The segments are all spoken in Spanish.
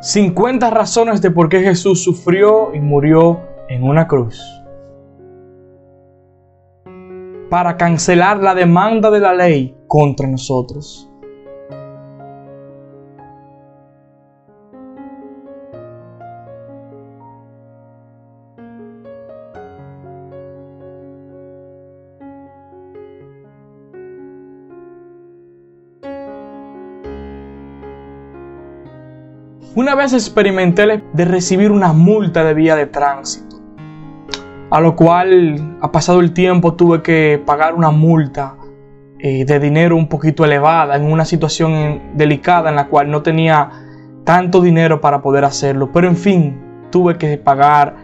50 razones de por qué Jesús sufrió y murió en una cruz. Para cancelar la demanda de la ley contra nosotros. Una vez experimenté de recibir una multa de vía de tránsito, a lo cual ha pasado el tiempo tuve que pagar una multa eh, de dinero un poquito elevada en una situación delicada en la cual no tenía tanto dinero para poder hacerlo, pero en fin, tuve que pagar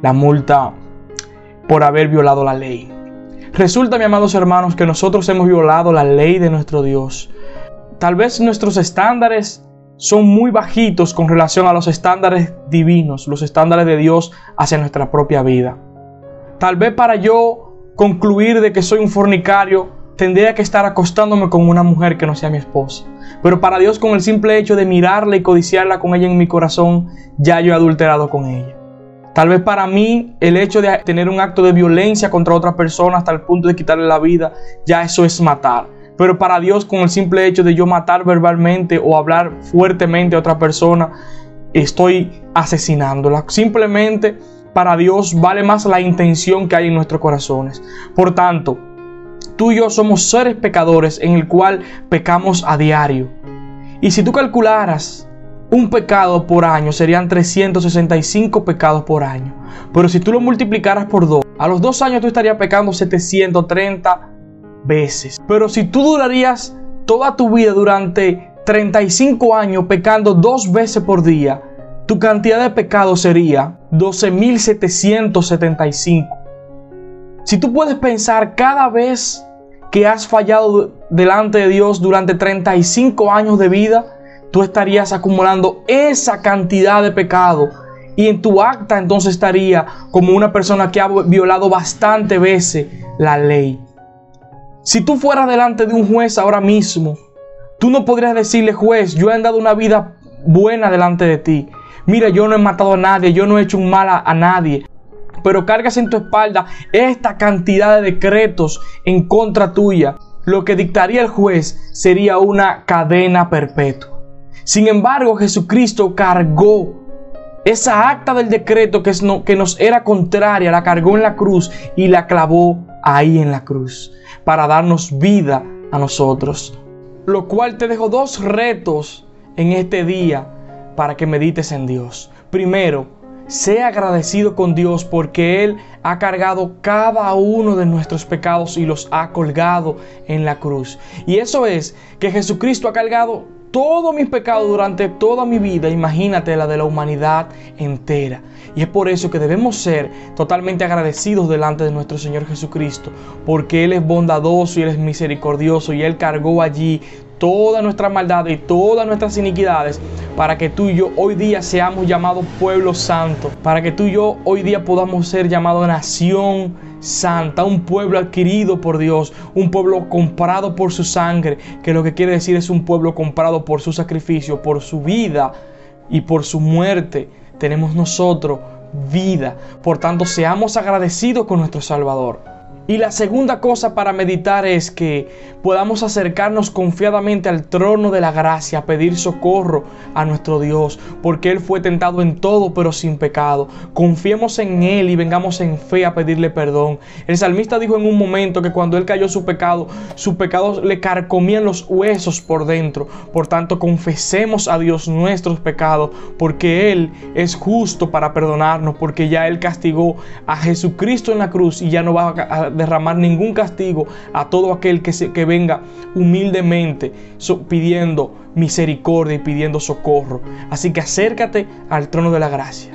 la multa por haber violado la ley. Resulta, mis amados hermanos, que nosotros hemos violado la ley de nuestro Dios. Tal vez nuestros estándares son muy bajitos con relación a los estándares divinos, los estándares de Dios hacia nuestra propia vida. Tal vez para yo concluir de que soy un fornicario, tendría que estar acostándome con una mujer que no sea mi esposa. Pero para Dios con el simple hecho de mirarla y codiciarla con ella en mi corazón, ya yo he adulterado con ella. Tal vez para mí el hecho de tener un acto de violencia contra otra persona hasta el punto de quitarle la vida, ya eso es matar. Pero para Dios, con el simple hecho de yo matar verbalmente o hablar fuertemente a otra persona, estoy asesinándola. Simplemente para Dios vale más la intención que hay en nuestros corazones. Por tanto, tú y yo somos seres pecadores en el cual pecamos a diario. Y si tú calcularas un pecado por año, serían 365 pecados por año. Pero si tú lo multiplicaras por dos, a los dos años tú estarías pecando 730 Pero si tú durarías toda tu vida durante 35 años pecando dos veces por día, tu cantidad de pecado sería 12.775. Si tú puedes pensar cada vez que has fallado delante de Dios durante 35 años de vida, tú estarías acumulando esa cantidad de pecado. Y en tu acta entonces estaría como una persona que ha violado bastante veces la ley. Si tú fueras delante de un juez ahora mismo, tú no podrías decirle, juez, yo he dado una vida buena delante de ti. Mira, yo no he matado a nadie, yo no he hecho un mal a, nadie. Pero cargas en tu espalda esta cantidad de decretos en contra tuya. Lo que dictaría el juez sería una cadena perpetua. Sin embargo, Jesucristo cargó esa acta del decreto que, que nos era contraria, la cargó en la cruz y la clavó ahí en la cruz para darnos vida a nosotros. Lo cual te dejo dos retos en este día para que medites en Dios. Primero, sea agradecido con Dios porque Él ha cargado cada uno de nuestros pecados y los ha colgado en la cruz. Y eso es que Jesucristo ha cargado todos mis pecados durante toda mi vida, imagínate la de la humanidad entera. Y es por eso que debemos ser totalmente agradecidos delante de nuestro Señor Jesucristo, porque Él es bondadoso y Él es misericordioso y Él cargó allí toda nuestra maldad y todas nuestras iniquidades para que tú y yo hoy día seamos llamados pueblo santo, para que tú y yo hoy día podamos ser llamados nación santa, un pueblo adquirido por Dios, un pueblo comprado por su sangre, que lo que quiere decir es un pueblo comprado por su sacrificio, por su vida y por su muerte. Tenemos nosotros vida. Por tanto, seamos agradecidos con nuestro Salvador. Y la segunda cosa para meditar es que podamos acercarnos confiadamente al trono de la gracia, pedir socorro a nuestro Dios, porque Él fue tentado en todo pero sin pecado. Confiemos en Él y vengamos en fe a pedirle perdón. El salmista dijo en un momento que cuando Él cayó su pecado, sus pecados le carcomían los huesos por dentro. Por tanto, confesemos a Dios nuestros pecados, porque Él es justo para perdonarnos, porque ya Él castigó a Jesucristo en la cruz y ya no va a derramar ningún castigo a todo aquel que, se, que venga humildemente pidiendo misericordia y pidiendo socorro. Así que acércate al trono de la gracia.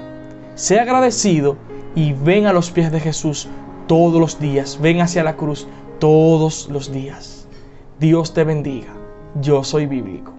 Sea agradecido y ven a los pies de Jesús todos los días. Ven hacia la cruz todos los días. Dios te bendiga. Yo soy bíblico.